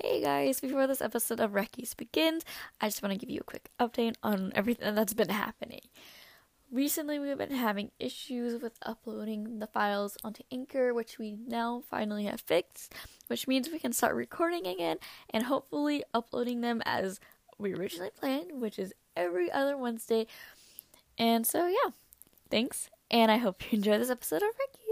Hey guys, before this episode of Reckies begins, I just want to give you a quick update on everything that's been happening. Recently, we've been having issues with uploading the files onto Anchor, which we now finally have fixed, which means we can start recording again and hopefully uploading them as we originally planned, which is every other Wednesday. And so, yeah, thanks, and I hope you enjoy this episode of Reckies.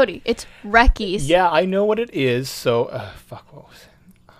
Cody, it's Reckies. Yeah, I know what it is. So, uh, fuck, what was it?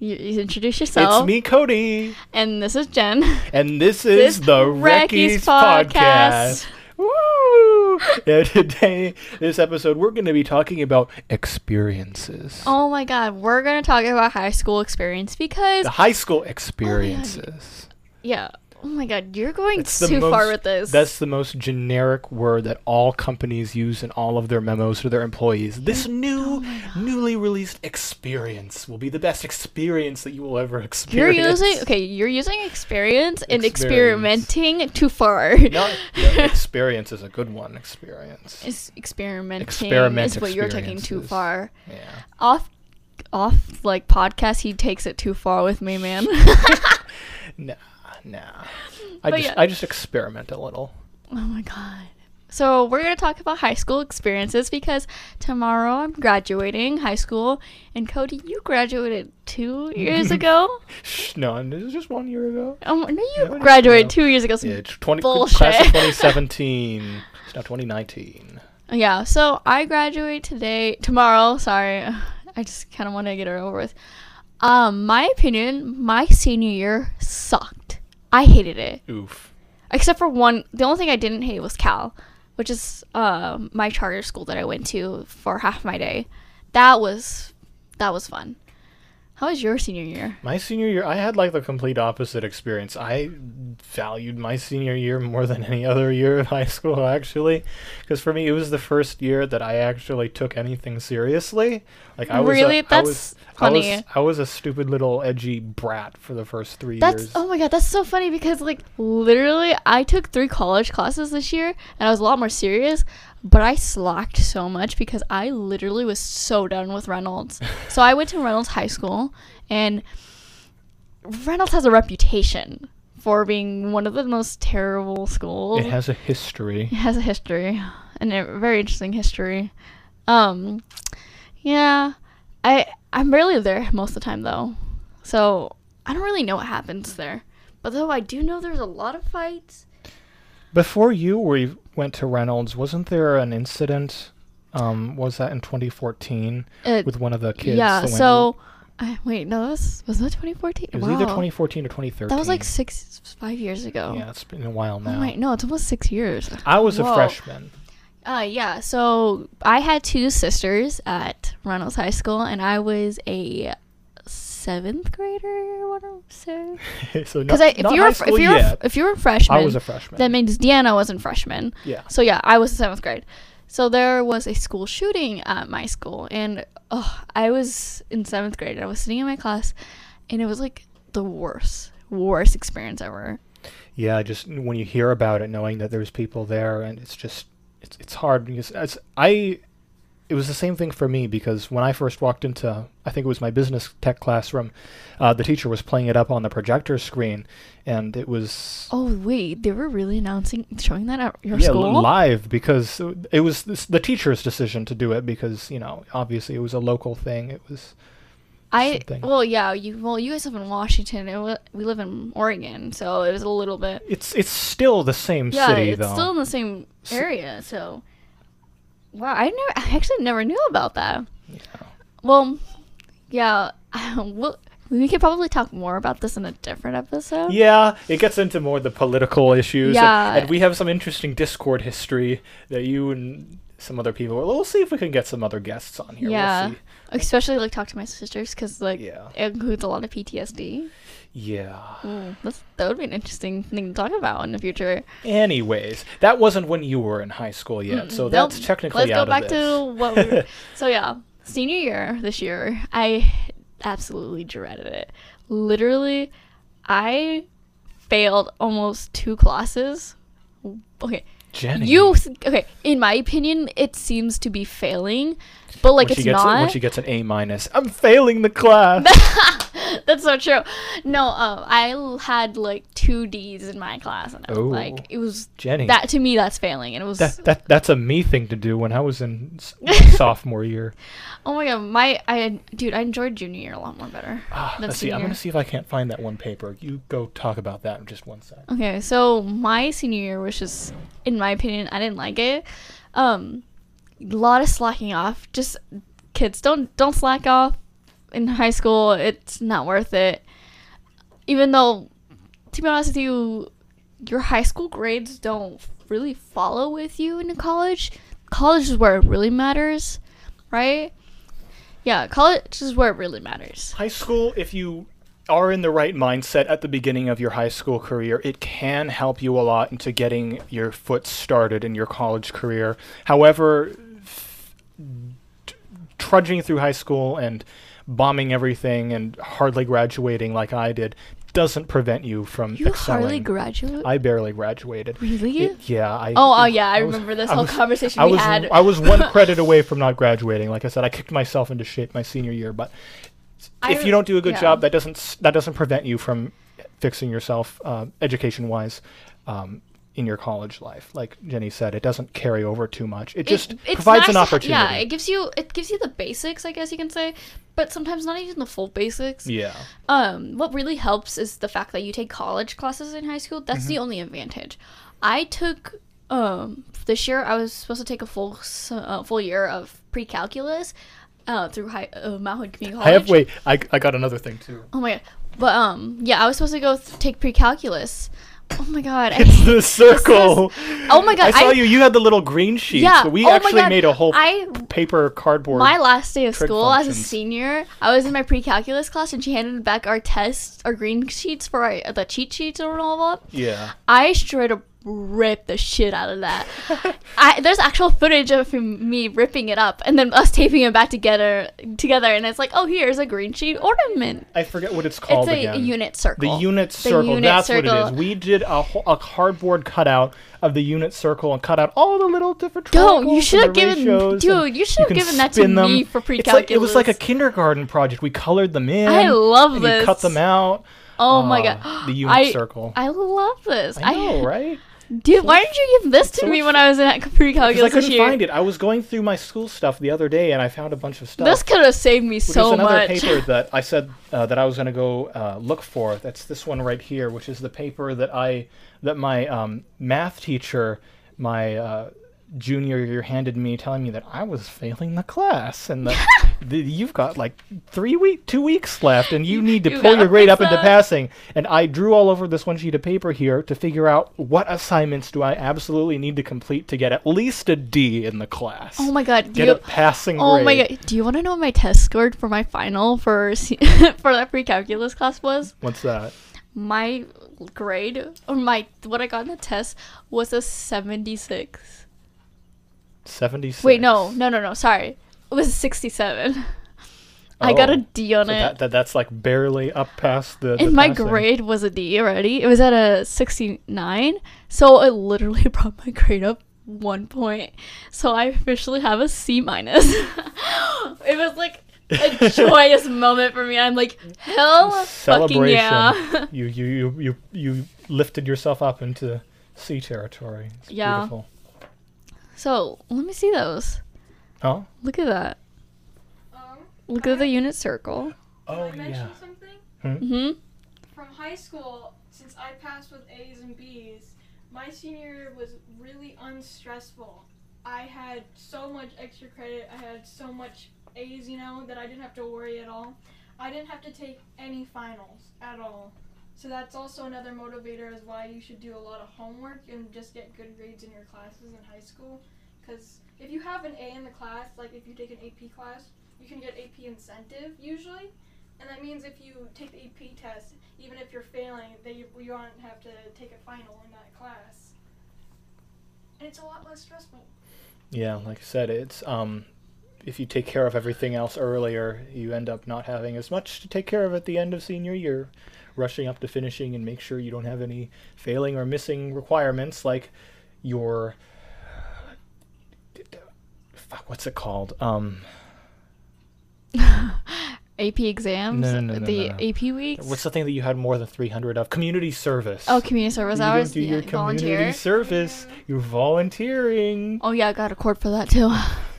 You, you introduce yourself. It's me, Cody, And this is Jen. and this is This the Reckies Reckies podcast. podcast. Woo! And today, this episode, we're going to be talking about experiences, Oh my god, we're gonna talk about high school experience because the high school experiences. yeah. Oh my god, you're going the too far with this. That's the most generic word that all companies use in all of their memos to their employees. This Oh new, newly released experience will be the best experience that you will ever experience. you're using okay, you're using experience and experimenting too far. No, no, experience is a good one. Experience. It's experimenting Experiment is what you're taking too far. Yeah. Off off like podcast he takes it too far with me, man. Nah, nah. I But just yeah. I just experiment a little. Oh my god. So we're gonna talk about high school experiences because tomorrow I'm graduating high school, and Cody, you graduated two years ago. Shh, no, this is just one year ago. Oh no, you is graduated now. two years ago. so- Yeah, it's twenty Bullshit. class of 2017. It's now 2019. Yeah, so I graduate today, tomorrow. Sorry, I just kind of want to get it over with. Um, my opinion, my senior year sucked. I hated it, Oof. except for one. The only thing I didn't hate was Cal, which is um my charter school that I went to for half my day. That was that was fun. How was your senior year? My senior year, I had like the complete opposite experience. I valued my senior year more than any other year of high school, actually, because for me it was the first year that I actually took anything seriously. Like I was Really? a, That's was, funny. I was, I was a stupid little edgy brat for the first three That's years. oh my god, that's so funny because like literally I took three college classes this year and I was a lot more serious, but I slacked so much because I literally was so done with Reynolds. so I went to Reynolds High School and Reynolds has a reputation for being one of the most terrible schools. It has a history. It has a history and a very interesting history. Um, yeah, I I'm barely there most of the time though, so I don't really know what happens there. But though I do know there's a lot of fights. Before you we went to Reynolds, wasn't there an incident? Um, was that in 2014 Uh, with one of the kids? yeah. So, I, wait, no, that was was that 2014? it was wow. either 2014 or 2013. That was like six, five years ago. Yeah, it's been a while Oh now. wait, no, it's almost six years. I was Whoa. a freshman. Uh, yeah. So I had two sisters at Reynolds High School, and I was a seventh grader. I want to say. so Because if not you were if you were if you were a freshman, I was a freshman. that means Deanna wasn't freshman. yeah. So yeah, I was seventh grade. So there was a school shooting at my school, and oh, I was in seventh grade. and I was sitting in my class, and it was like the worst, worst experience ever. Yeah, just when you hear about it, knowing that there's people there, and it's just it's it's hard because as I, it was the same thing for me because when I first walked into, I think it was my business tech classroom, uh, the teacher was playing it up on the projector screen, and it was Oh wait, they were really announcing showing that at your yeah school? live because it was this, the teacher's decision to do it because you know obviously it was a local thing. It was I something. well yeah you well you guys live in Washington and we live in Oregon so it was a little bit it's it's still the same yeah city it's though. still in the same area so wow I never I actually never knew about that Yeah. well yeah we'll, we could probably talk more about this in a different episode Yeah, it gets into more the political issues. and- Yeah. And, we have some interesting Discord history that you and some other people. We'll see if we can get some other guests on here. Yeah. We'll see. especially like talk to my sisters because like Yeah. it includes a lot of PTSD Yeah. Ooh, that's, that would be an interesting thing to talk about in the future Anyways, that wasn't when you were in high school yet, so Nope. that's technically Let's go back to what we were. so yeah, senior year this year, I absolutely dreaded it. Literally, I failed almost two classes okay, Jenny. you okay. In my opinion, it seems to be failing, but like when it's she gets not. when she gets an A minus, I'm failing the class. That's so true. No, um, I had like two D's in my class, and I was like, it was Jenny. that to me that's failing, and it was that, that that's a me thing to do when I was in sophomore year. oh my god, my I dude, I enjoyed junior year a lot more better. Ah, let's see. I'm gonna see if I can't find that one paper. You go talk about that in just one sec. Okay, so my senior year was just, in my opinion, I didn't like it. Um, a lot of slacking off. Just kids don't don't slack off in high school. It's not worth it. Even though, to be honest with you, your high school grades don't really follow with you into college. College is where it really matters, right? Yeah, college is where it really matters. High school, if you are in the right mindset at the beginning of your high school career, it can help you a lot into getting your foot started in your college career. However, t- trudging through high school and bombing everything and hardly graduating like I did doesn't prevent you from You excelling. hardly graduate. I barely graduated. really? It- yeah, I. Oh, oh yeah, I, was- remember this I whole was- conversation I we was had. I was one credit away from not graduating. Like I said, I kicked myself into shape my senior year. But I if you don't do a good yeah. job, that doesn't that doesn't prevent you from fixing yourself uh, education wise um, in your college life. Like Jenny said, it doesn't carry over too much. It just provides nice an opportunity. yeah, it gives you it gives you the basics, I guess you can say, but sometimes not even the full basics. yeah. Um, what really helps is the fact that you take college classes in high school. That's Mm-hmm. the only advantage. I took um this year I was supposed to take a full uh, full year of pre-calculus uh, through high, uh, Mount Hood Community College. I have wait. I, I got another thing too. Oh my god. But um yeah, I was supposed to go th- take pre-calculus. Oh my god. I It's the circle. Oh my god. I saw I- you. You had the little green sheets. Yeah. So we oh actually made a whole I paper cardboard. my last day of school as a senior, I was in my pre-calculus class and she handed back our tests, our green sheets for our, the cheat sheets or all that. yeah. I straight up ripped the shit out of that. I there's actual footage of me ripping it up and then us taping it back together together and it's like, oh here's a green sheet ornament. I forget what it's called it's a, again. unit circle. The unit circle. unit That's what it is. We did a, whole, a cardboard cutout of the unit circle and cut out all the little different. Triangles you should have the given, dude. You should have given that to them. me for pre-calculus. like, it was like a kindergarten project. We colored them in. I love and You this. cut them out. Oh my Ah, god, The unit I, circle. I love this. I know, right? Dude, why didn't you give this to me when I was in pre-calculus I couldn't year? find it. I was going through my school stuff the other day, and I found a bunch of stuff. This could have saved me Which so is another much. paper that I said uh, that I was going to go uh, look for. That's this one right here, which is the paper that I that my um, math teacher, my uh, junior year, handed me, telling me that I was failing the class and that you've got like three week, two weeks left, and you need to You pull your grade up into passing. And I drew all over this one sheet of paper here to figure out what assignments do I absolutely need to complete to get at least a D in the class. Oh my god, Get you, a passing oh grade. oh grade. my god, do you want to know what my test scored for my final for for that pre-calculus class was? What's that? My grade or my what I got in the test was a 76. Seventy six. Wait, no, no, no, no, sorry. It was a 67. I got Oh. a D on So it. that, that that's like barely up past the. the my passing. grade was a D already. It was at a 69. So it literally brought my grade up one point. So I officially have a C minus. it was like a joyous moment for me. I'm like, hell fucking celebration. yeah. you, you you you you lifted yourself up into C territory. It's Yeah. Beautiful. So let me see those. Oh. Look at that. Um, Look at the unit circle. can Oh I mention yeah. something? hmm From high school, since I passed with A's and B's, my senior year was really unstressful. I had so much extra credit. I had so much A's, you know, that I didn't have to worry at all. I didn't have to take any finals at all. So that's also another motivator as why you should do a lot of homework and just get good grades in your classes in high school. Because if you have an A in the class, like if you take an AP class, you can get AP incentive usually. And that means if you take the AP test, even if you're failing, that you, you don't have to take a final in that class. And it's a lot less stressful. Yeah, like I said, it's um, if you take care of everything else earlier, you end up not having as much to take care of at the end of senior year, rushing up to finishing and make sure you don't have any failing or missing requirements like your fuck, what's it called? Um, AP exams. No, no, no, the. AP weeks. what's the thing that you had more than three hundred of? Community service. oh, community service you hours. do your community volunteer. service. You're volunteering. Oh yeah, I got a court for that too.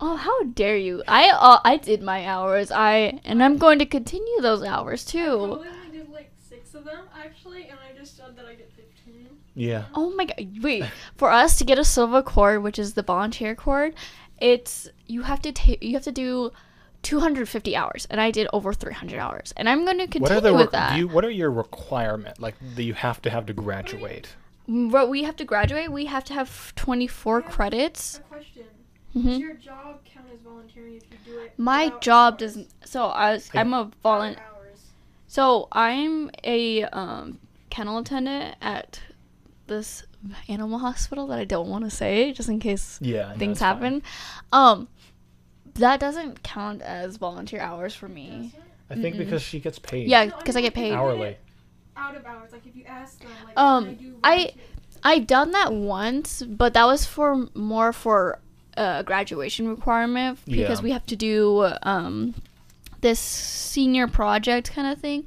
Oh, how dare you! I uh, I did my hours. I and I'm going to continue those hours I too. probably only did like six of them actually, and I just said that I get 15. Yeah. Oh my god! Wait, for us to get a silver cord, which is the volunteer cord, it's you have to take you have to do 250 hours, and I did over 300 hours, and I'm going to What are continue the with re- that. do you, what are your requirement like that you have to have to graduate? But we have to graduate. We have to have 24 credits. A question: hmm Does your job count as volunteering if you do it? My job hours? doesn't. So I was, I- I'm a volunteer. So I'm a um, kennel attendant at this animal hospital that I don't want to say, just in case Yeah. no, things fine. happen. Um, that doesn't count as volunteer hours for me. I think Mm-mm. because she gets paid. Yeah, No, I because I get paid. Hourly. Out of hours, like if you ask them, like, Um, I do I- I've done that once, but that was for more for a graduation requirement because Yeah. we have to do um, this senior project kind of thing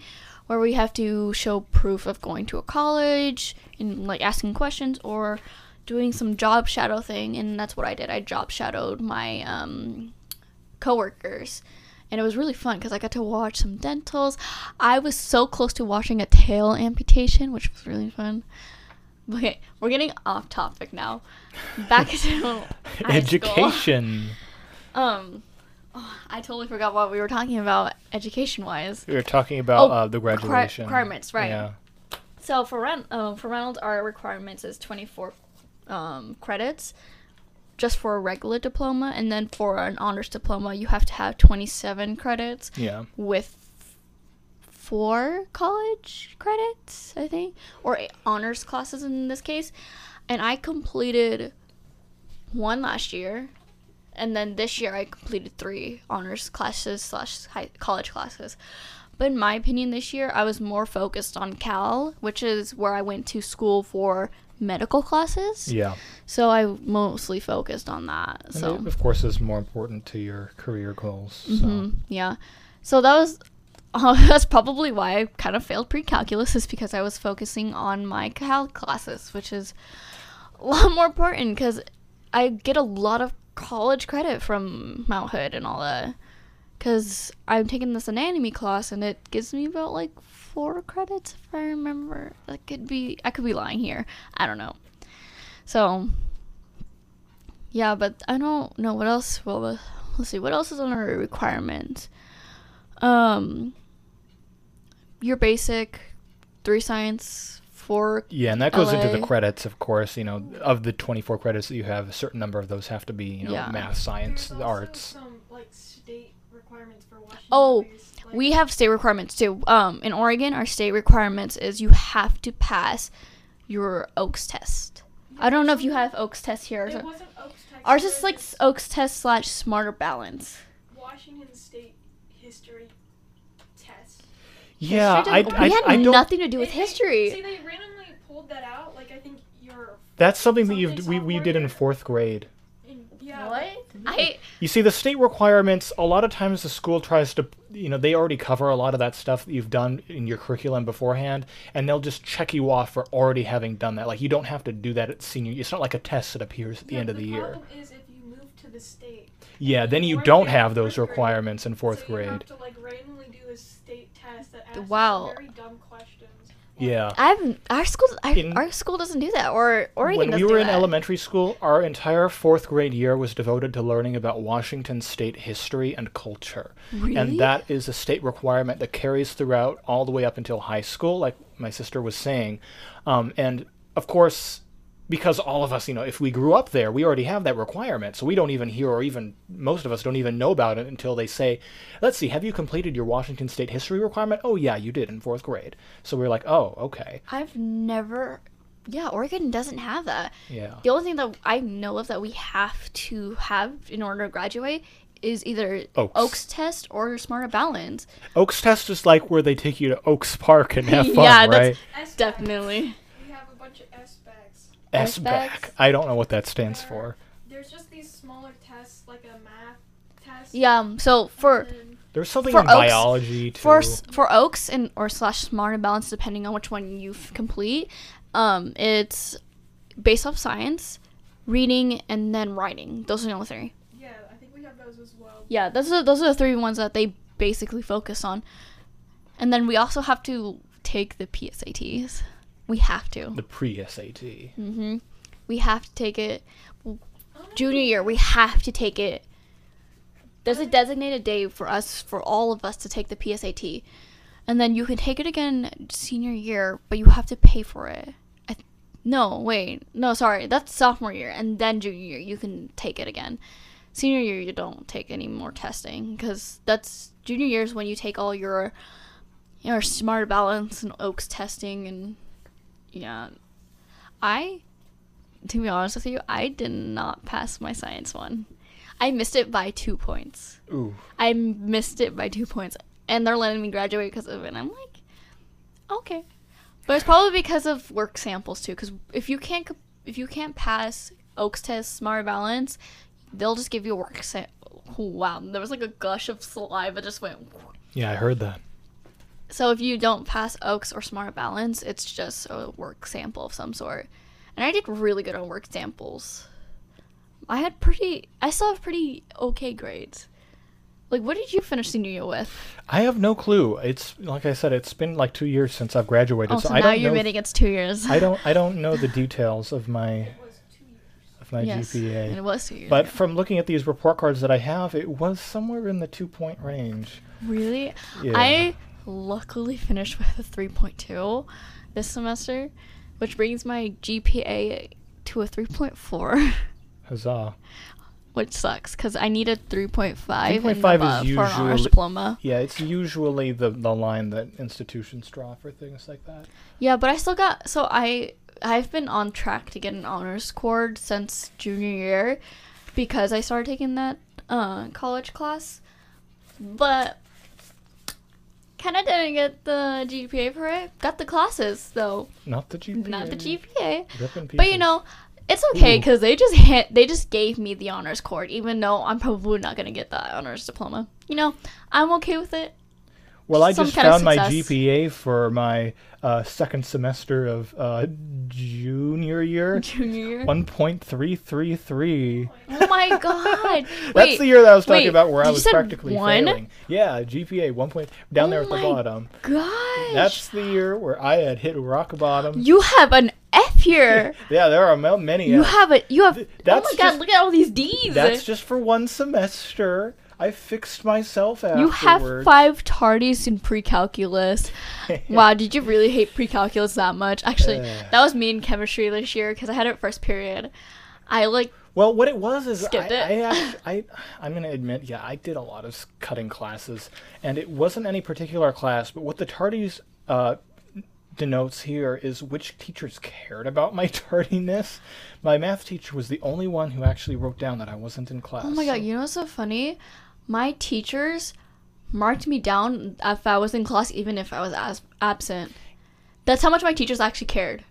where we have to show proof of going to a college and like asking questions or doing some job shadow thing and that's what I did. I job shadowed my um, coworkers and it was really fun because I got to watch some dentals. I was so close to watching a tail amputation, which was really fun. Okay, we're getting off topic now. Back to. Education. Um, oh, I totally forgot what we were talking about education wise. We were talking about Oh, uh, the graduation requirements, right. Yeah. So for rent, uh, for Reynolds, our requirements is twenty four um, credits, just for a regular diploma, and then for an honors diploma, you have to have twenty seven credits Yeah. with four college credits, I think, or honors classes in this case. And I completed one last year, and then this year I completed three honors classes slash high college classes. But in my opinion, this year I was more focused on Cal, which is where I went to school for medical classes. Yeah. So I mostly focused on that. And So it, of course, is more important to your career goals. So. hmm Yeah. So that was uh, that's probably why I kind of failed pre-calculus is because I was focusing on my cal classes, which is a lot more important because I get a lot of college credit from Mount Hood and all that. Because I'm taking this anatomy class and it gives me about like four credits if I remember. That could be I could be lying here. I don't know. So yeah, but I don't know what else. Well, let's see. What else is on our requirements? Um, your basic three science, four. Yeah, and that goes into the credits, of course. You know, of the 24 credits that you have, a certain number of those have to be, you know, Yeah. math, science, There's the also arts. Some like state requirements for Washington. Oh, based, like, We have state requirements too. Um, in Oregon, our state requirements is you have to pass your Oaks test. I don't know if you have Oaks test here. Or It so- wasn't Oaks Tech. Ours is like Service, Oaks test slash Smarter Balance. Washington State history test. Yeah, I, didn't- I, we had I don't. nothing to do with They- they- history. see, they randomly pulled that out. Like I think your That's something that you Something we, we did in fourth grade. in, yeah. What? Mm-hmm. I You see, the state requirements. A lot of times, the school tries to, you know, they already cover a lot of that stuff that you've done in your curriculum beforehand, and they'll just check you off for already having done that. Like you don't have to do that at senior. It's not like a test that appears at the Yeah, end of but the year. problem is if you move to the state. Yeah, then you don't have those fourth grade, requirements in fourth so You grade. have to like randomly do a state test that asks you Wow. some very dumb questions. Yeah. I've our school our, In- our school doesn't do that or Oregon when we were in that. elementary school, our entire fourth grade year was devoted to learning about Washington state history and culture. Really? And that is a state requirement that carries throughout all the way up until high school, like my sister was saying. Um, and of course, because all of us, you know, if we grew up there, we already have that requirement. So we don't even hear, or even most of us don't even know about it until they say, let's see, have you completed your Washington state history requirement? Oh, yeah, you did in fourth grade. So we're like, oh, okay. I've never yeah, Oregon doesn't have that. Yeah. The only thing that I know of that we have to have in order to graduate is either Oaks. Oaks test or Smarter Balance. Oaks Test is like where they take you to Oaks Park and have fun, Yeah, right? that's- Definitely. We have a bunch bunch of SBACs. SBAC. I don't know what that stands for. There's just these smaller tests, like a math test. Yeah. um, So for There's something For in Oaks- biology too. for s- for Oaks and or slash Smart and Balance, depending on which one you f- complete, um, it's based off science, reading, and then writing. Those are the only three. yeah, I think we have those as well. Yeah, those are those are the three ones that they basically focus on. And then we also have to take the PSATs. We have to. the pre-SAT. hmm We have to take it. Junior year, we have to take it. There's a designated day for us, for all of us, to take the PSAT. And then you can take it again senior year, but you have to pay for it. I, no, wait. No, sorry. That's sophomore year. And then junior year, you can take it again. Senior year, you don't take any more testing because that's junior year is when you take all your your smart balance and oaks testing and yeah. I to be honest with you, I did not pass my science one. I missed it by two points. Ooh. I missed it by two points, and they're letting me graduate because of it. I'm like, okay, but it's probably because of work samples too. Because if you can't, if you can't pass Oaks test, Smart Balance, they'll just give you a work sample. Oh, wow, there was like a gush of saliva just went. Yeah, I heard that. So if you don't pass Oaks or Smart Balance, it's just a work sample of some sort. And I did really good on work samples. I had pretty, I still have pretty okay grades. Like, what did you finish senior year with? I have no clue. It's like I said, it's been like two years since I've graduated, Oh, so so I now don't you're know. admitting it's two years. I don't. I don't know the details of my It was two years. of my yes, GPA. it was two years. But ago. from looking at these report cards that I have, it was somewhere in the two point range. really, Yeah. I luckily finished with a 3.2 this semester, which brings my GPA to a 3.4. Huzzah. which sucks because I need a 3.5 3.5 and is above for an honors diploma. Yeah, it's usually the the line that institutions draw for things like that. Yeah, but I still got so I I've been on track to get an honors cord since junior year because I started taking that uh, college class, but kind of didn't get the GPA for it. Got the classes though, Not the GPA. not the GPA. But you know, it's okay because they just hit, they just gave me the honors cord, even though I'm probably not gonna get that honors diploma. You know, I'm okay with it. Well, I just found my. GPA for my uh, second semester of uh, junior year. Junior year. One point three three three. Oh my god! That's the year that I was talking wait, about where I was practically one? failing. Yeah, GPA one point down there Oh at the bottom. gosh! That's the year where I had hit rock bottom. you have an F here. yeah, there are many. you Fs. have a you have. Th- oh my god! just- look at all these D's. That's just for one semester. I fixed myself afterwards. you have five tardies in pre-calculus. wow, did you really hate pre-calculus that much? Actually, that was me in chemistry this year because I had it first period. I like Well, what it was is Skipped I, it. I, act- I I'm gonna admit, yeah, I did a lot of cutting classes, and it wasn't any particular class, but what the tardies uh, denotes here is which teachers cared about my tardiness. My math teacher was the only one who actually wrote down that I wasn't in class. Oh my god, you know what's so funny? My teachers marked me down if I was in class, even if I was as- absent. That's how much my teachers actually cared.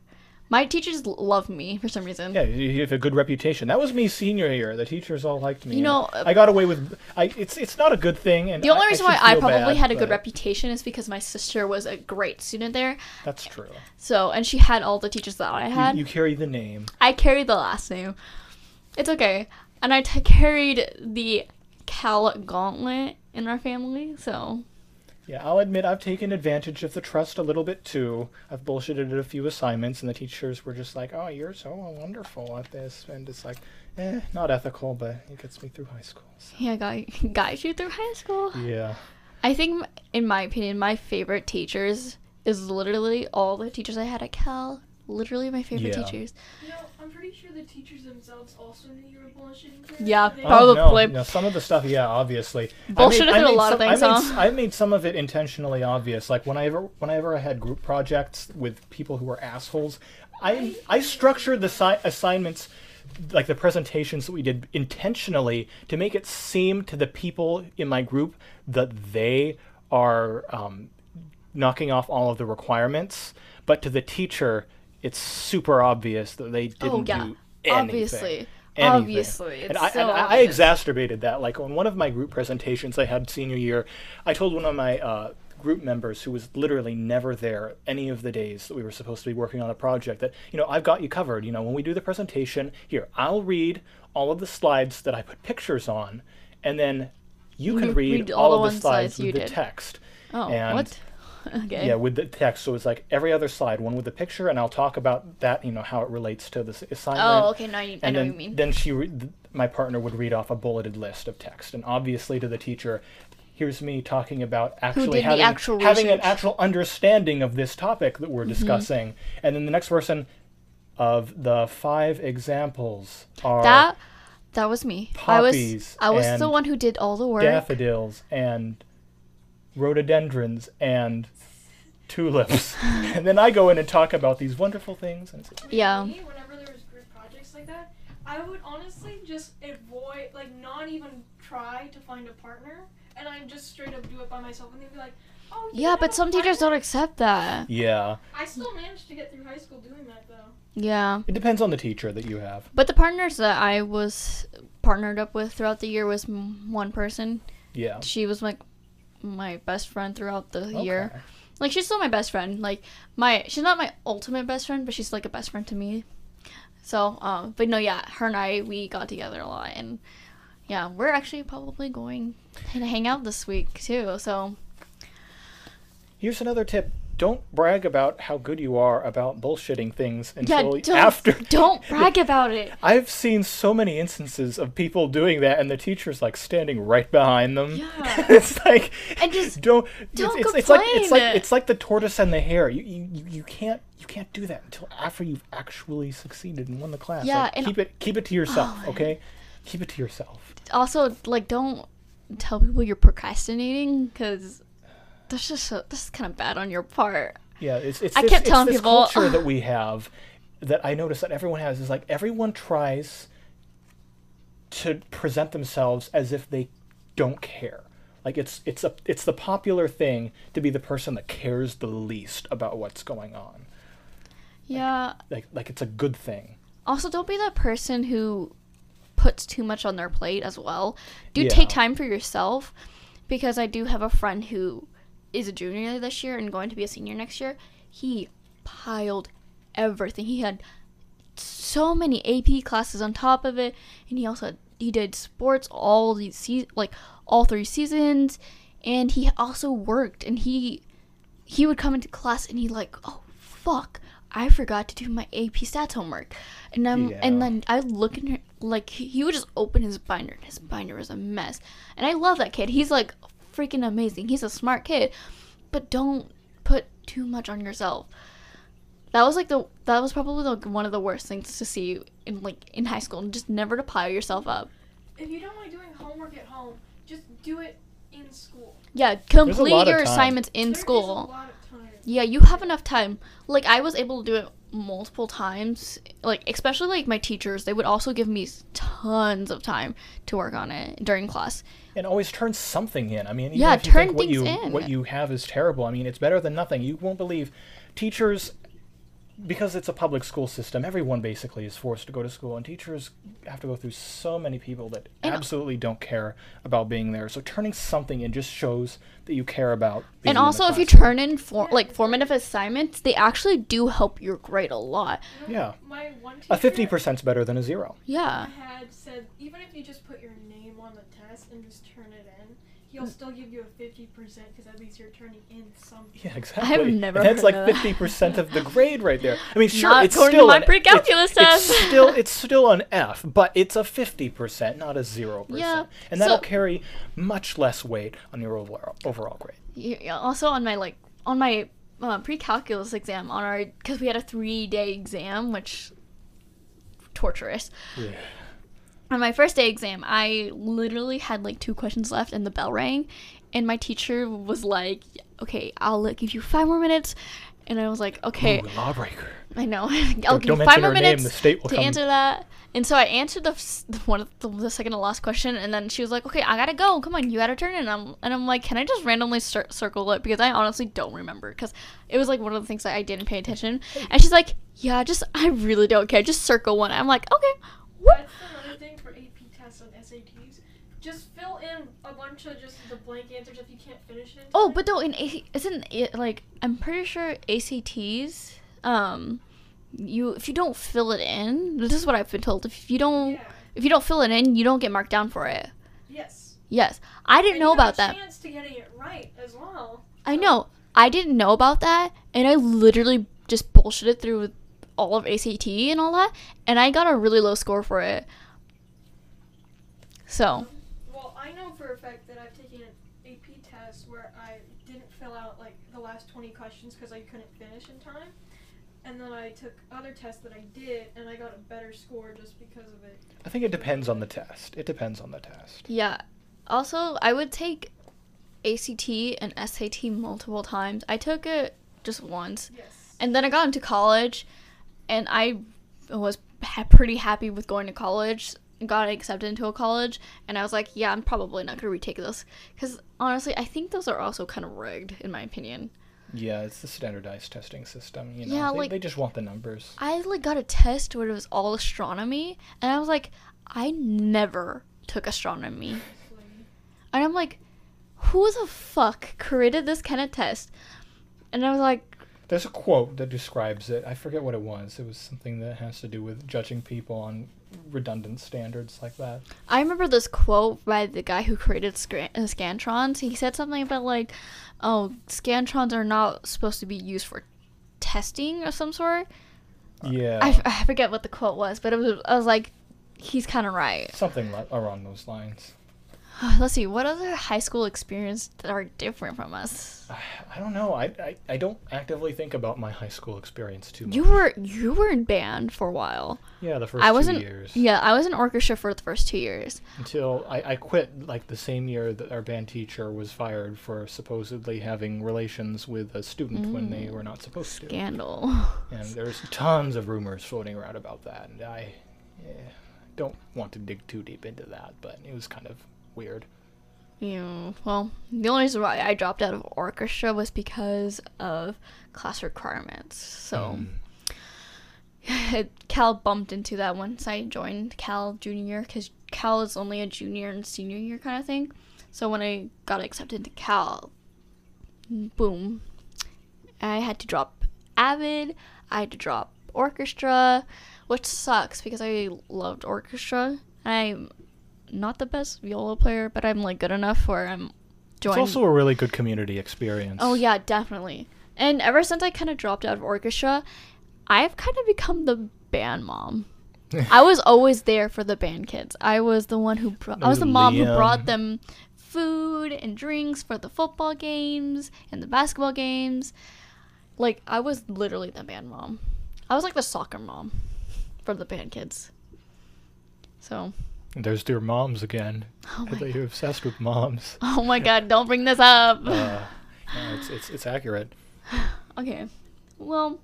My teachers l- loved me for some reason. Yeah, you you have a good reputation. That was me senior year. The teachers all liked me. You know, I got away with. I it's it's not a good thing, and The only I- reason I why I probably bad, had a good reputation is because my sister was a great student there. That's true. So, and she had all the teachers that I had. you carry the name. I carried the last name. It's okay. And I t- carried the Cal Gauntlet in our family, so. Yeah, I'll admit I've taken advantage of the trust a little bit too. I've bullshitted at a few assignments, and the teachers were just like, "Oh, you're so wonderful at this," and it's like, eh, not ethical, but it gets me through high school. so, Yeah, got, got you through high school. Yeah. I think, in my opinion, my favorite teachers is literally all the teachers I had at Cal. Literally my favorite Yeah. teachers. You know, I'm pretty sure the teachers themselves also knew you were bullshitting. too. Yeah, They- probably. Oh, no, no, some of the stuff, yeah, obviously. I Bullshit made- through I a made lot of some- things, I made, huh? s- I made some of it intentionally obvious. Like whenever, whenever I had group projects with people who were assholes, I I structured the si- assignments, like the presentations that we did intentionally to make it seem to the people in my group that they are um, knocking off all of the requirements, but to the teacher. It's super obvious that they didn't Oh, yeah. do anything. Obviously. anything. Obviously. and It's I, so and I, exacerbated that. Like on one of my group presentations I had senior year, I told one of my uh, group members who was literally never there any of the days that we were supposed to be working on a project that you know I've got you covered. You know when we do the presentation, here I'll read all of the slides that I put pictures on, and then you can read, read all all, of the slides with the did. text. Oh, and- what? Okay. Yeah, with the text. So it's like every other slide, one with the picture, and I'll talk about that. You know how it relates to this assignment. Oh, okay. Now you, I And know then, what you mean. then she, re- th- my partner would read off a bulleted list of text, and obviously to the teacher, here's me talking about actually having, actual having an. Mm-hmm. actual understanding of this topic that we're discussing, and then the next person, of the five examples are that that was me. I was I was the one who did all the work. daffodils and rhododendrons and tulips, and then I go in and talk about these wonderful things. And it's, Yeah. Me, whenever there was group projects like that, I would honestly just avoid, like, not even try to find a partner, and I'd just straight up do it by myself, and they'd be like, "Oh, you Yeah, but some teachers don't accept that. yeah, I still managed to get through high school doing that though. Yeah. it depends on the teacher that you have. But the partners that I was partnered up with throughout the year was m- one person. Yeah. She was like my best friend throughout the year. Like she's still my best friend. Like my she's not my ultimate best friend, but she's like a best friend to me. So, um, but no, yeah, her and I we got together a lot, and yeah, we're actually probably going to hang out this week too. So Here's another tip. Don't brag about how good you are about bullshitting things yeah, until don't after. don't brag about it. I've seen so many instances of people doing that, and the teacher's like standing right behind them. Yeah. it's like And just don't. don't it's, it's, it's like it's like it's like the tortoise and the hare. You, you you you can't you can't do that until after you've actually succeeded and won the class. Yeah, Like, and- keep it keep it to yourself, Oh, okay? Keep it to yourself. also like don't tell people you're procrastinating because that's just so, that's kind of bad on your part. Yeah, it's it's I this, kept it's telling this people- culture that we have that I notice that everyone has is like everyone tries to present themselves as if they don't care. Like it's it's a it's the popular thing to be the person that cares the least about what's going on. Yeah. Like like it's a good thing. Also, don't be that person who puts too much on their plate as well. Do Yeah. take time for yourself because I do have a friend who is a junior this year and going to be a senior next year. He piled everything. He had so many AP classes on top of it, and he also had, he did sports all these se- like all three seasons, and he also worked. And he he would come into class and he like, oh fuck, I forgot to do my AP stats homework, and I'm Yeah. and then I look in her like he he would just open his binder and his binder was a mess, and I love that kid. He's like freaking amazing. He's a smart kid, but don't put too much on yourself. That was like the that was probably like one of the worst things to see in like in high school. Just never to pile yourself up. If you don't like doing homework at home, just do it in school. Yeah, complete your assignments in There is a school. lot of time. Yeah, you have enough time. Like I was able to do it multiple times. Like especially like my teachers, they would also give me tons of time to work on it during class. And always turn something in. I mean, even Yeah, if you turn think what you in. what you have is terrible, I mean, it's better than nothing. You won't believe teachers because it's a public school system, everyone basically is forced to go to school, and teachers have to go through so many people that And- absolutely don't care about being there. So turning something in just shows that you care about. Being And in the also if you turn in for like formative assignments, they actually do help your grade a lot. You know, Yeah. My one teacher a fifty percent's better than a zero. Yeah. had said even if you just put your name on the test and just turn it in, he'll still give you a fifty percent because at least you're turning in something. Yeah, exactly. I've never And that's heard like of fifty percent of the grade right there. I mean, sure, Not it's according to still my an, pre-calculus it's, test. It's still it's still an F, but it's a fifty percent, not a zero Yeah, percent, and that'll so- carry much less weight on your overall overall grade. Yeah, Also on my like on my uh, pre-calculus exam on our because we had a three-day exam, which torturous. Yeah. On my first day exam, I literally had like two questions left, and the bell rang, and my teacher was like, "Okay, I'll give you five more minutes," and I was like, "Okay." Ooh, lawbreaker. I know. I'll Don't, give don't you five more her name. minutes The state will to come. answer that. And so I answered the, the one the, the second to last question, and then she was like, "Okay, I gotta go. Come on, you gotta turn." And I'm and I'm like, "Can I just randomly cir- circle it?" Because I honestly don't remember because it was like one of the things that I didn't pay attention. And she's like, "Yeah, just I really don't care. Just circle one." I'm like, "Okay." Whoop. That's another thing for AP tests and SATs. Just fill in a bunch of just the blank answers if you can't finish it. Oh, but though in A- isn't it like I'm pretty sure ACTs, um, you if you don't fill it in, this is what I've been told. If you don't yeah. if you don't fill it in, you don't get marked down for it. Yes. Yes, I didn't And know about a that. Chance to getting it right as well. I know. I didn't know about that, and I literally just bullshitted through all of ACT and all that, and I got a really low score for it. So, Well, I know for a fact that I've taken an AP test where I didn't fill out like the last 20 questions because I couldn't finish in time. And then I took other tests that I did and I got a better score just because of it. I think it depends on the test. It depends on the test. yeah. Also, I would take ACT and SAT multiple times. I took it just once, Yes. and then I got into college, and I was ha- pretty happy with going to college. Got accepted into a college, and I was like, "Yeah, I'm probably not gonna retake this," because honestly, I think those are also kind of rigged, in my opinion. Yeah, it's the standardized testing system. You know, Yeah, they, like- they just want the numbers. I like got a test where it was all astronomy, and I was like, I never took astronomy, and I'm like, who the fuck created this kind of test? And I was like, There's a quote that describes it. I forget what it was. It was something that has to do with judging people on redundant standards like that. I remember this quote by the guy who created Scra- uh, Scantrons. He said something about like, oh, Scantrons are not supposed to be used for testing of some sort. Yeah, I, f- I forget what the quote was, but it was I was like, he's kind of right. something li- along those lines. Let's see, what other high school experience that are different from us? I don't know. I, I I don't actively think about my high school experience too much. You were you were in band for a while. yeah, the first I two wasn't. years. Yeah, I was in orchestra for the first two years. Until I, I quit like the same year that our band teacher was fired for supposedly having relations with a student when Mm. they were not supposed to. Scandal. And there's tons of rumors floating around about that, and I eh, don't want to dig too deep into that, but it was kind of weird. Yeah, well, the only reason why I dropped out of orchestra was because of class requirements. So Mm. Cal bumped into that once I joined Cal junior year because Cal is only a junior and senior year kind of thing. So when I got accepted to Cal, boom, I had to drop Avid. I had to drop orchestra, which sucks because I loved orchestra. I'm not the best viola player, but I'm like good enough where I'm It's also a really good community experience. Oh yeah, definitely. And ever since I kind of dropped out of orchestra, I've kind of become the band mom. I was always there for the band kids. I was the one who brought. I was the mom who brought them food and drinks for the football games and the basketball games. Like I was literally the band mom. I was like the soccer mom for the band kids. So, There's your moms again. oh my, You're obsessed with moms. oh my god, don't bring this up. Uh, yeah, it's, it's it's accurate. Okay. Well,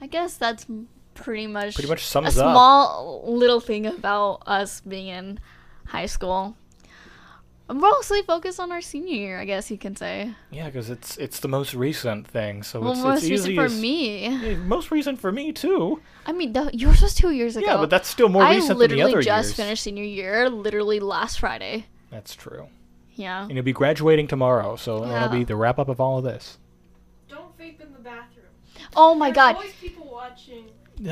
I guess that's pretty much Pretty much a up. small little thing about us being in high school. I'm mostly focused on our senior year, I guess you can say. Yeah, because it's it's the most recent thing, so Well, it's, most it's recent easy for me. Yeah, most recent for me too. I mean, the, yours was two years ago. Yeah, but that's still more I recent than the other years. I literally other just finished senior year, literally last Friday. That's true. Yeah. And you'll be graduating tomorrow, so Yeah. that'll be the wrap up of all of this. Don't vape in the bathroom. Oh my There's god. always people watching.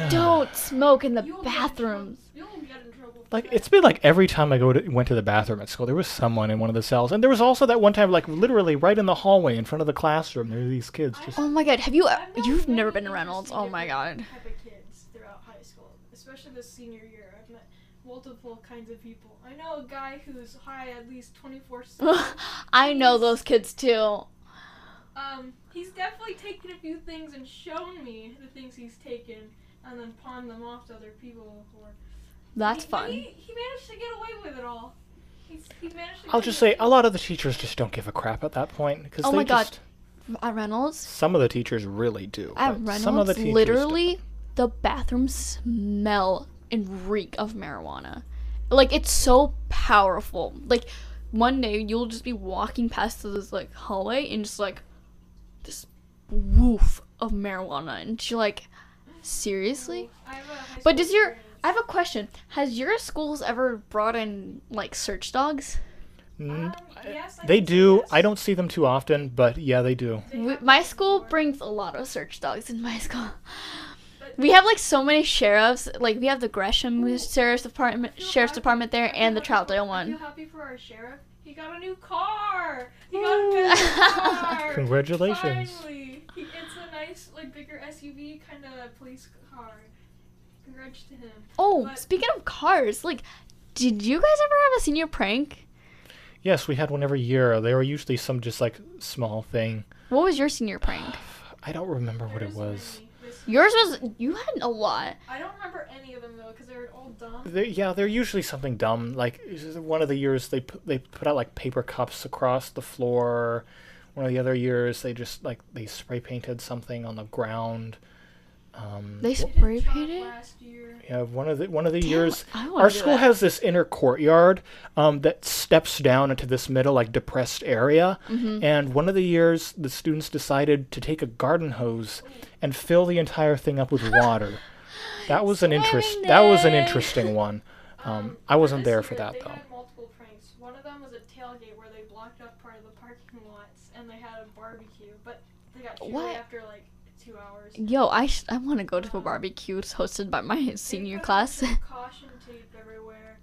Don't smoke in the You will get in trouble- bathrooms. You will get in trouble. for Like it's been like every time I go to went to the bathroom at school, there was someone in one of the cells, and there was also that one time, like literally right in the hallway in front of the classroom, there were these kids just. Oh my god, have you I've you've never been to Reynolds? Oh my god. different Type of kids throughout high school, especially the senior year. I've met multiple kinds of people. I know a guy who's high at least twenty four seven. I know those kids too. Um, he's definitely taken a few things and shown me the things he's taken, and then pawned them off to other people. Or That's he, fun. He, he managed to get away with it all. He's, he managed I'll just say a lot of the teachers just don't give a crap at that point because Oh they my God. just, At Reynolds? Some of the teachers really do. At Reynolds, some of the teachers literally, the bathrooms smell and reek of marijuana. Like it's so powerful. Like one day you'll just be walking past this like hallway and just like this woof of marijuana and you're like seriously? I have a high But does your experience. I have a question. Has your schools ever brought in like search dogs? Mm, Um, yes, I they do. yes. I don't see them too often, but yeah, they do. They We, my school before. brings a lot of search dogs in my school. We have like so many sheriffs. Like we have the Gresham Ooh. Sheriff's Department, Sheriff's happy- Department there, and the Troutdale for- I one. feel happy for our sheriff. He got a new car. He got a better car. Congratulations. Finally, he, it's a nice, like, bigger SUV kind of police car. Congrats to him. Oh, But- speaking of cars, like, did you guys ever have a senior prank? Yes, we had one every year. They were usually some just like small thing. What was your senior prank? I don't remember what There it is was. many Yours was you had a lot. I don't remember any of them though, because they're all dumb. They, yeah, they're usually something dumb. Like one of the years they put, they put out like paper cups across the floor. One of the other years they just like they spray painted something on the ground. Um, They wh- They did spray painted? yeah, one of the one of the Damn, years our school that. has this inner courtyard um, that steps down into this middle like depressed area Mhm. and one of the years the students decided to take a garden hose and fill the entire thing up with water that was an interest Swimming that was an interesting one um, Um, i wasn't there for year, that though multiple pranks. One of them was a tailgate where they blocked up part of the parking lots and they had a barbecue, but they got chilly What? after like two hours. Yo, I sh- I want to go to a um, barbecue hosted by my senior class. caution tape everywhere,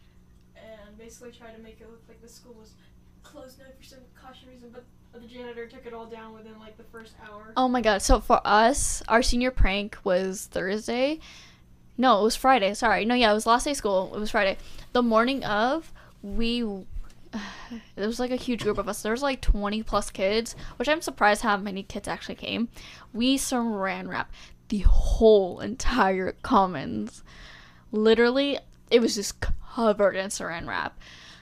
and basically try to make it look like the school was closed down for some caution reason. But the janitor took it all down within like the first hour. Oh my god. So for us, our senior prank was Thursday. No, it was Friday. Sorry. No, yeah, it was last day of school. It was Friday. The morning of, we it was like a huge group of us. There was like 20 plus kids, which I'm surprised how many kids actually came. We saran wrap the whole entire commons. Literally, it was just covered in saran wrap.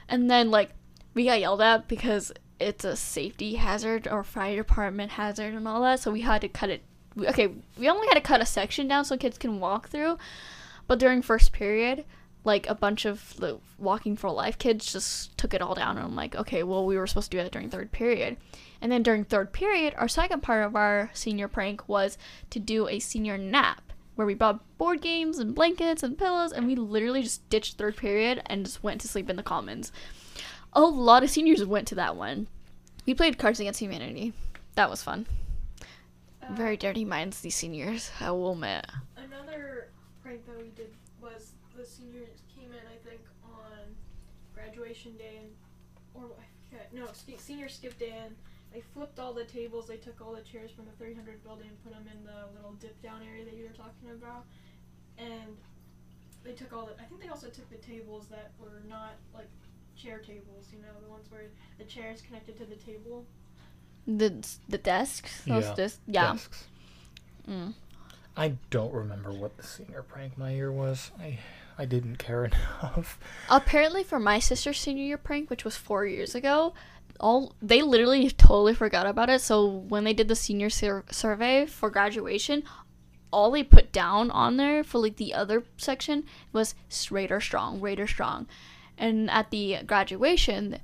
And then like we got yelled at because it's a safety hazard or fire department hazard and all that, so we had to cut it. Okay, we only had to cut a section down so kids can walk through. But during first period, like a bunch of the walking for life kids just took it all down and I'm like, okay, well we were supposed to do that during third period. And then during third period, our second part of our senior prank was to do a senior nap where we brought board games and blankets and pillows and we literally just ditched third period and just went to sleep in the commons. A lot of seniors went to that one. We played Cards Against Humanity. That was fun. Uh, Very dirty minds, these seniors, I will admit. Another prank that we did was the seniors came in, I think, on graduation day, and or I forget. No, senior skip day, and they flipped all the tables. They took all the chairs from the 300 building and put them in the little dip down area that you were talking about, and they took all the. I think they also took the tables that were not like chair tables. You know, the ones where the chair is connected to the table. The the desks, those Yeah, dis- yeah. Desks. Mm. i don't remember what the senior prank my year was i i didn't care enough Apparently, for my sister's senior year prank, which was four years ago, all they literally totally forgot about it. So when they did the senior sur- survey for graduation, all they put down on there for like the other section was s- Raider strong, Raider strong, and at the graduation,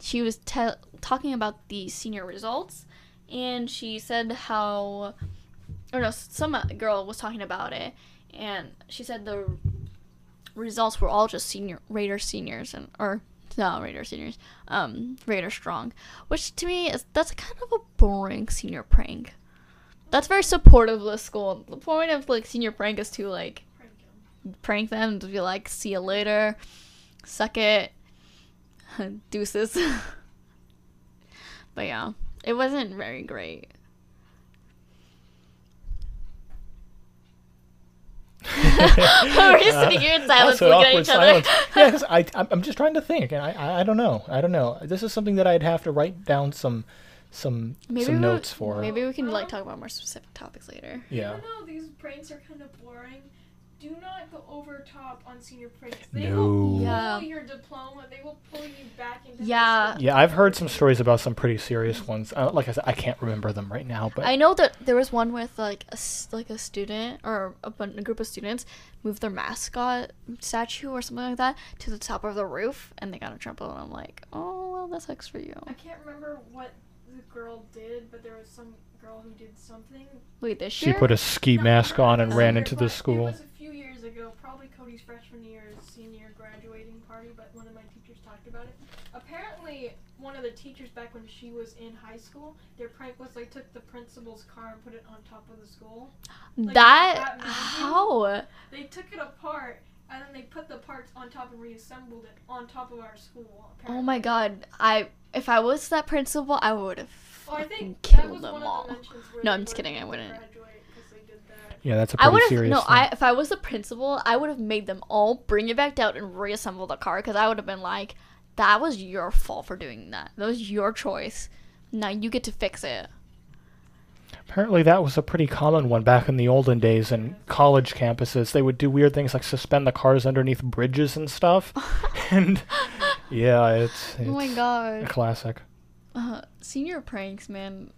she was te- talking about the senior results, and she said how, or no, some uh, girl was talking about it, and she said the results were all just senior Raider seniors and or no Raider seniors, um Raider strong, which to me is that's kind of a boring senior prank. That's very supportive of the school. The point of like senior prank is to like Prank 'em. prank them to be like, see you later, suck it, deuces. but yeah, it wasn't very great. We're just sitting here in uh, silence, That's looking at awkward each other. silence. yeah, 'cause I, I'm I'm just trying to think, and I, I, I don't know. I don't know. This is something that I'd have to write down some, some, some notes for. Maybe we can like talk about more specific topics later. Yeah. Even though these pranks are kind of boring, do not go over top on senior pranks. They No. will pull Yeah. your diploma. They will pull you back into Yeah. school. Yeah, I've heard some stories about some pretty serious ones. Uh, like I said, I can't remember them right now, but I know that there was one with like a s- like a student or a, a group of students moved their mascot statue or something like that to the top of the roof and they got in trouble and I'm like, oh well, that sucks for you. I can't remember what the girl did, but there was some girl who did something. Wait, this she year? put a ski Not- mask on and ran into the but school. It was a few years ago, probably Cody's freshman year, or senior graduating party, but one of my teachers talked about it. Apparently, one of the teachers back when she was in high school, their prank was they took the principal's car and put it on top of the school. like, that that how? They took it apart and then they put the parts on top and reassembled it on top of our school. Oh my god. I if I was that principal, I would have Well, I think that killed was them one all. of the where No, I'm just kidding, I wouldn't. graduate 'cause they did that. Yeah, that's a I pretty would have serious no. thing. I if I was the principal, I would have made them all bring it back down and reassemble the car because I would have been like, "That was your fault for doing that. That was your choice. Now you get to fix it." Apparently, that was a pretty common one back in the olden days in college campuses. They would do weird things like suspend the cars underneath bridges and stuff. and yeah, it's, it's oh my a god. classic. Uh, senior pranks, man,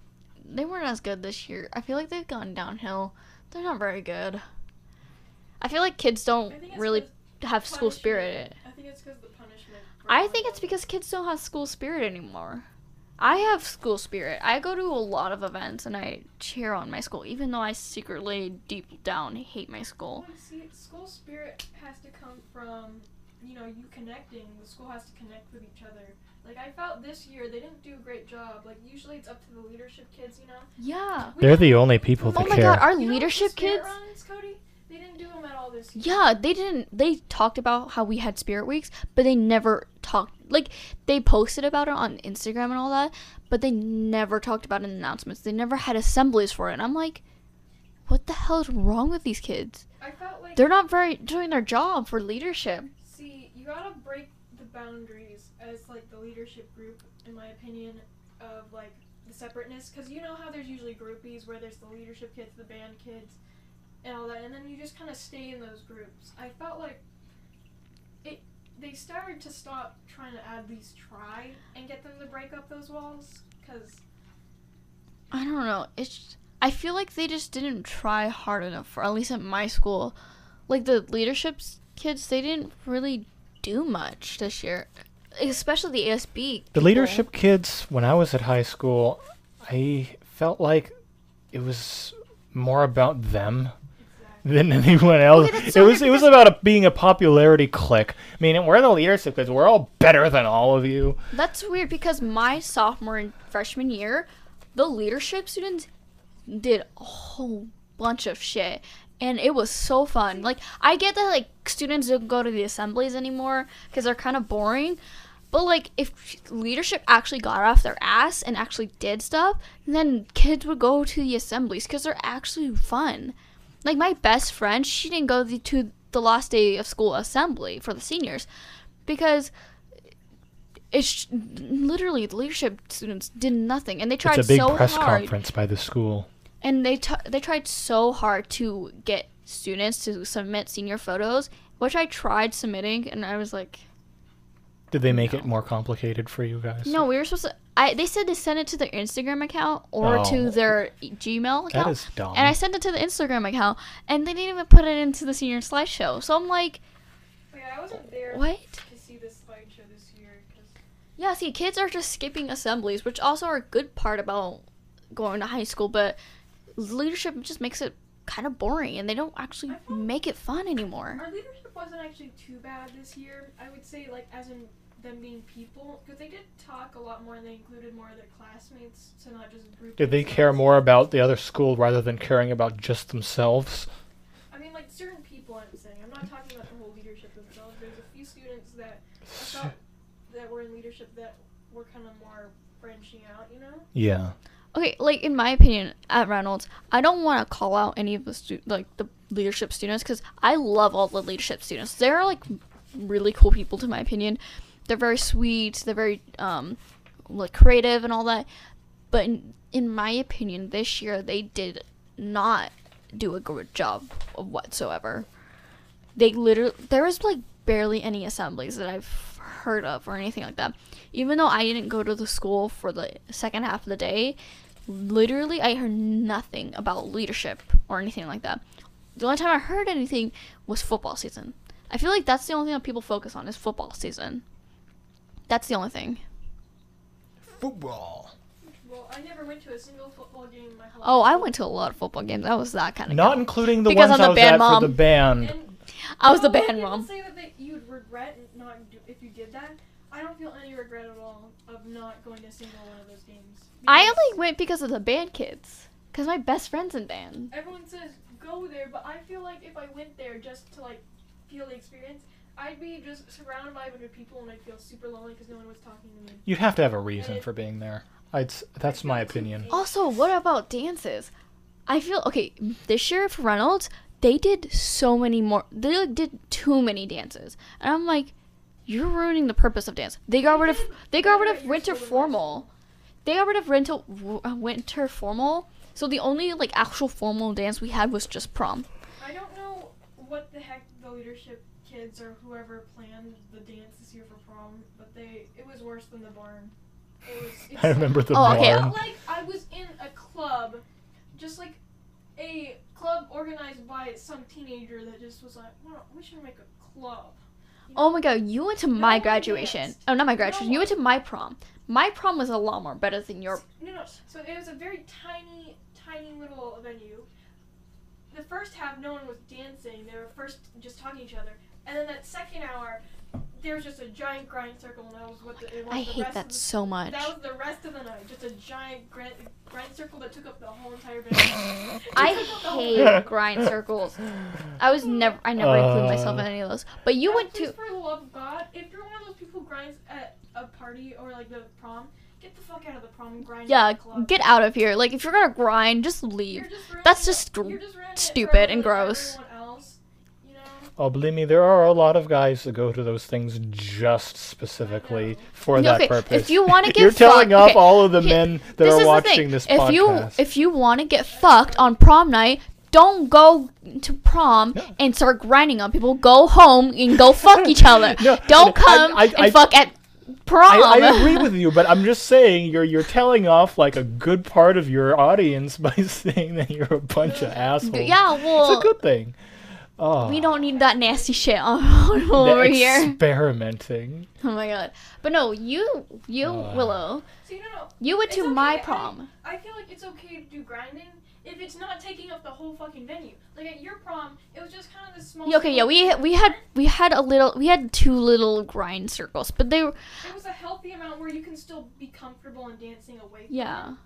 they weren't as good this year. I feel like they've gone downhill. They're not very good. I feel like kids don't think it's really 'cause have school spirit. I think it's because the punishment. for I think it's because kids don't have school spirit anymore. I have school spirit. I go to a lot of events and I cheer on my school, even though I secretly, deep down, hate my school. See, school spirit has to come from, you know, you connecting. The school has to connect with each other. Like I felt this year, they didn't do a great job. Like usually it's up to the leadership kids, you know. Yeah. We They're the only people that Oh that my care. god, our you know, the leadership kids. runs, Cody. They didn't do them at all this year. Yeah, they didn't. They talked about how we had spirit weeks, but they never talked. Like they posted about it on Instagram and all that, but they never talked about it in announcements. They never had assemblies for it. And I'm like, what the hell is wrong with these kids? I felt like They're not very doing their job for leadership. See, you gotta break the boundaries as like the leadership group, in my opinion, of like the separateness. Because you know how there's usually groupies where there's the leadership kids, the band kids, and all that, and then you just kind of stay in those groups. I felt like it. They started to stop trying to at least try and get them to break up those walls. Because I don't know. It's I feel like they just didn't try hard enough for at least at my school. Like the leadership kids, they didn't really do much this year, especially the ASB. The leadership kids, when I was at high school, I felt like it was more about them exactly. Than anyone else. That's it was it was about a, being a popularity clique. I mean, we're the leadership kids. We're all better than all of you. That's weird because my sophomore and freshman year, the leadership students did a whole bunch of shit. And it was so fun. Like, I get that, like, students don't go to the assemblies anymore because they're kind of boring. But, like, if leadership actually got off their ass and actually did stuff, then kids would go to the assemblies because they're actually fun. Like, my best friend, she didn't go the, to the last day of school assembly for the seniors because it's literally the leadership students did nothing and they tried. It's a big so press hard conference by the school. and they t- they tried so hard to get students to submit senior photos which i tried submitting and i was like Did they make No. it more complicated for you guys? no we were supposed to i they said to send it to their instagram account or Oh. to their gmail account is dumb. and i sent it to the instagram account and they didn't even put it into the senior slideshow so i'm like Wait, I wasn't there what to see this slideshow this year because Yeah, see, kids are just skipping assemblies, which also are a good part about going to high school, but leadership just makes it kind of boring and they don't actually make it fun anymore. Wasn't actually too bad this year. I would say, like, as in them being people, because they did talk a lot more and they included more of their classmates, so not just group. Did they care more about the other school rather than caring about just themselves? I mean, like certain people. I'm saying. I'm not talking about the whole leadership themselves. There's a few students that I felt that were in leadership that were kind of more branching out. You know. Yeah. Okay, like in my opinion, at Reynolds, I don't want to call out any of the stu- like the leadership students because I love all the leadership students. They're like really cool people, to my opinion. They're very sweet. They're very um like creative and all that. But in, in my opinion, this year they did not do a good job of whatsoever. they literally there was like barely any assemblies that I've heard of or anything like that. Even though I didn't go to the school for the second half of the day, literally I heard nothing about leadership or anything like that. The only time I heard anything was football season. I feel like that's the only thing that people focus on is football season. That's the only thing. Football. Well, I never went to a single football game in my whole Oh, I went to a lot of football games. I was that kind of Not including the Because ones I'm I the was band at mom. for the band. And I was the band mom. say that they, you'd regret not do, if you did that. I don't feel any regret at all of not going to a single one of those games. I only went because of the band kids. Cause my best friend's in band. Everyone says go there, but I feel like if I went there just to like feel the experience, I'd be just surrounded by a bunch of people and I'd feel super lonely because no one was talking to me. You'd have to have a reason for being there. I'd, that's my opinion. Also, what about dances? I feel okay. This year for Reynolds, they did so many more. They like, did too many dances, and I'm like, you're ruining the purpose of dance. They got rid of they got rid of winter school and my formal. They got rid of rental uh, winter formal. So the only like actual formal dance we had was just prom. I don't know what the heck the leadership kids or whoever planned the dance this year for prom, but they it was worse than the barn. It was. I remember the Oh, okay. Barn. felt like I was in a club, just like a club organized by some teenager that just was like, "Wow, we should make a club." Oh my god, you went to No my graduation. Oh, not my graduation. No You went to my prom. My prom was a lot more better than your. No, no. So it was a very tiny, tiny little venue. The first half, no one was dancing. They were first just talking to each other, and then that second hour, there was just a giant grind circle, and that was what the, it was I the hate rest that of the, so much. That was the rest of the night. Just a giant grind, grind circle that took up the whole entire venue. I It took up the whole hate grind circles. I was never, I never include uh. myself in any of those. But you Now, went please, to. for the love of God, if you're one of those people who grinds at a party or like the prom, get the fuck out of the prom and grind Yeah, at the club. get out of here. Like if you're gonna grind, just leave. Just That's just gr- just ruining it for stupid and everyone- gross. everyone else, you know? Oh, believe me, there are a lot of guys that go to those things just specifically for that okay, purpose. if you want to get You're telling off okay, all of the he- men that this are watching this if podcast. you if you want to get fucked on prom night, don't go to prom Yeah. and start grinding on people. Go home and go fuck each other. No, don't come I- and I- fuck at prom. I, I agree with you, but I'm just saying you're you're telling off like a good part of your audience by saying that you're a bunch of assholes. yeah, well, it's a good thing. Oh, we don't need that nasty shit on, the over here. experimenting. Oh my god. But no, you you Uh. Willow, See, no, no. you went It's to okay, my prom. I feel like it's okay to do grinding if it's not taking up the whole fucking venue. Like at your prom, it was just kind of this small. Yeah, okay, yeah, we we had we had a little we had two little grind circles, but they were It was a healthy amount where you can still be comfortable in dancing away. From yeah. it.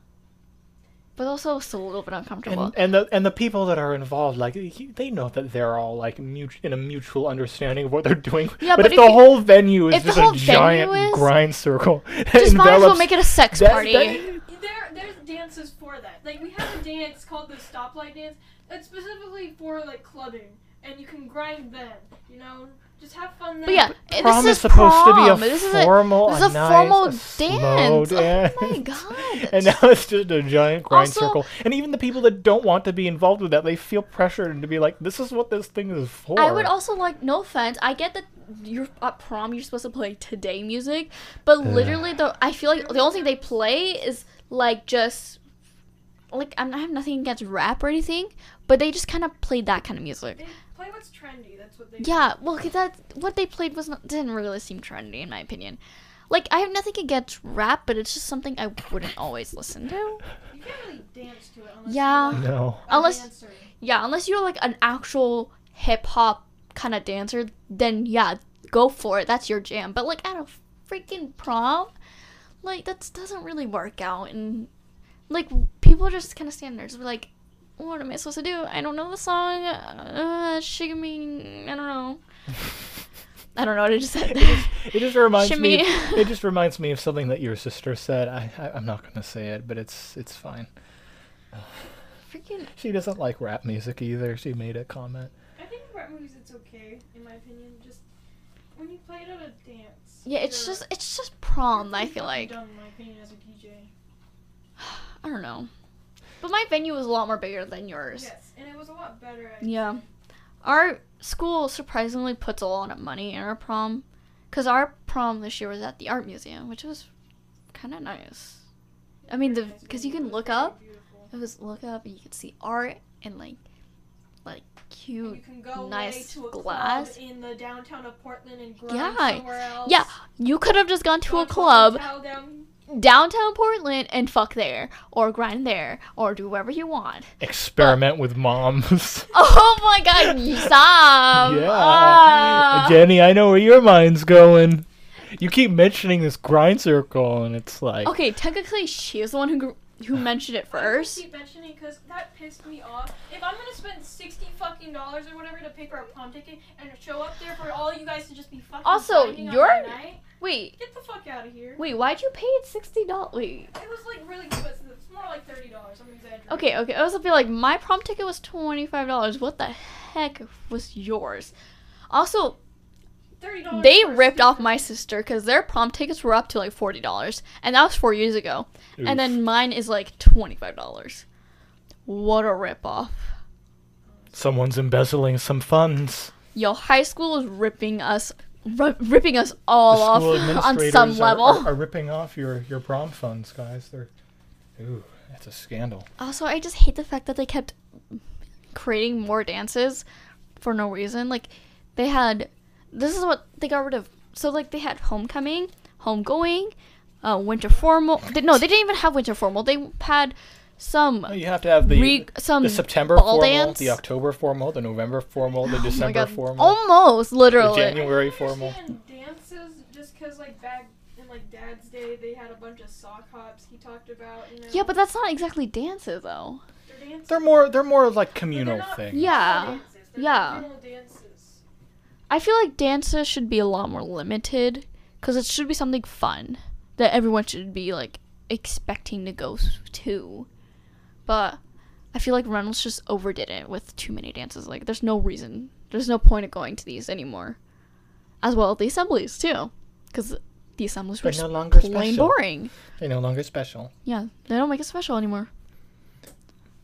But also still a little bit uncomfortable. And, and the and the people that are involved, like they know that they're all like mut- in a mutual understanding of what they're doing. Yeah, but, but if, if the you- whole venue is just a giant is- grind circle, that Just might as well make it a sex that- party. that- There, there's dances for that. Like we have a dance called the stoplight dance. It's specifically for like clubbing, and you can grind then. You know, just have fun then. But yeah, prom this is is supposed to be a prom. This is a formal, this is a nice, formal a slow dance. dance. Oh my god. And now it's just a giant grind Also- circle. And even the people that don't want to be involved with that, they feel pressured to be like, "This is what this thing is for." I would also like, no offense, I get that you're at prom, you're supposed to play today music, but literally, the I feel like the only thing they play is like just like I'm, I have nothing against rap or anything, but they just kind of played that kind of music. They play what's trendy. That's what they. Yeah, well, 'cause that what they played was not didn't really seem trendy in my opinion. Like I have nothing against rap, but it's just something I wouldn't always listen to. You can't really dance to it unless Yeah. you're like no. Unless- dancer. Yeah, unless you're like an actual hip hop kind of dancer, then yeah, go for it. That's your jam. But like at a freaking prom, like that doesn't really work out. And like people just kind of stand there, just be like, "What am I supposed to do? I don't know the song. Uh, shake me. I don't know. I don't know what I just said. It just reminds me. Shimmy. It just reminds me of something that your sister said. I, I I'm not gonna say it, but it's it's fine. freaking She doesn't like rap music either. She made a comment. I think rap movies it's okay in my opinion. Just when you play it at a dance. yeah. It's just it's just prom. I feel like Done, in my opinion, as a DJ. I don't know. But my venue was a lot more bigger than yours. Yes, and it was a lot better. I'd Yeah. say. our school surprisingly puts a lot of money in our prom, because our prom this year was at the art museum, which was kind of nice. I mean, the because you can look up, it was look up and you can see art and like, like You cute. can go nice to a glass. club in the downtown of Portland and Yeah. somewhere else. Yeah, you could have just gone to Go a club downtown Portland and fuck there, or grind there, or do whatever you want. Experiment with moms. Oh my god, you stop! yeah. Ah. Jenny, I know where your mind's going. You keep mentioning this grind circle, and it's like. Okay, technically she is the one who gr- who mentioned it first. I first. keep mentioning because that pissed me off. If I'm gonna spend sixty fucking dollars or whatever to pay for a prom ticket and show up there for all you guys to just be fucking Also, grinding on you're- my night, Wait, get the fuck out of here. wait, why'd you pay it sixty dollars? Wait. It was like really expensive. It's more like thirty dollars. I'm exaggerating. Okay, okay. I was gonna be like, my prom ticket was twenty five dollars. What the heck was yours? Also, Thirty dollars. they ripped off my sister because their prom tickets were up to like forty dollars, and that was four years ago. Oof. And then mine is like twenty five dollars. What a rip off! Someone's embezzling some funds. Yo, high school is ripping us, ri- ripping us all the off on administrators some are- level. Are, are ripping off your, your prom funds, guys. They're. Ooh, that's a scandal. Also, I just hate the fact that they kept creating more dances for no reason. Like, they had. This is what they got rid of. So, like, they had homecoming, homegoing, uh, winter formal. They, no, they didn't even have winter formal. They had some. You have to have the, Re- some the September ball formal, dance. the October formal, the November formal, the Oh my December God, formal, Almost, the literally. January formal. dances just because like back in like Dad's day they had a bunch of sock hops he talked about. You know. Yeah, but that's not exactly dances, though. they're dances. They're more they're more like but they're communal not things. Yeah. dances. They're yeah. dances. I feel like dances should be a lot more limited because it should be something fun that everyone should be like expecting to go to. But I feel like Reynolds just overdid it with too many dances. Like, there's no reason, there's no point of going to these anymore. As well, the assemblies too, because the assemblies were no longer plain special. boring. They're no longer special. Yeah, they don't make it special anymore.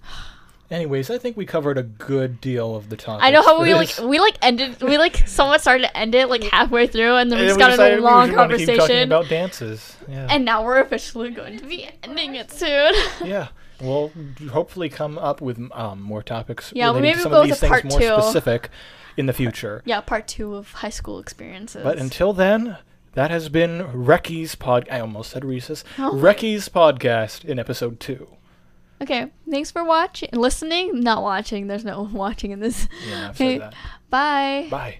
Anyways, I think we covered a good deal of the topic. I know how we like we like ended we like somewhat started to end it like halfway through and then we just got in a long conversation. talking about dances. Yeah. And now we're officially going to be ending it soon. yeah. We'll hopefully come up with um, more topics Yeah, relating maybe to some we'll of go these with things part more two. specific in the future. yeah, part two of high school experiences. But until then, that has been Recky's pod. I almost said Reese's. Oh. Recky's podcast in episode two. okay, thanks for watching, listening, not watching. There's no watching in this. Yeah, I've Okay. said that. Bye. Bye.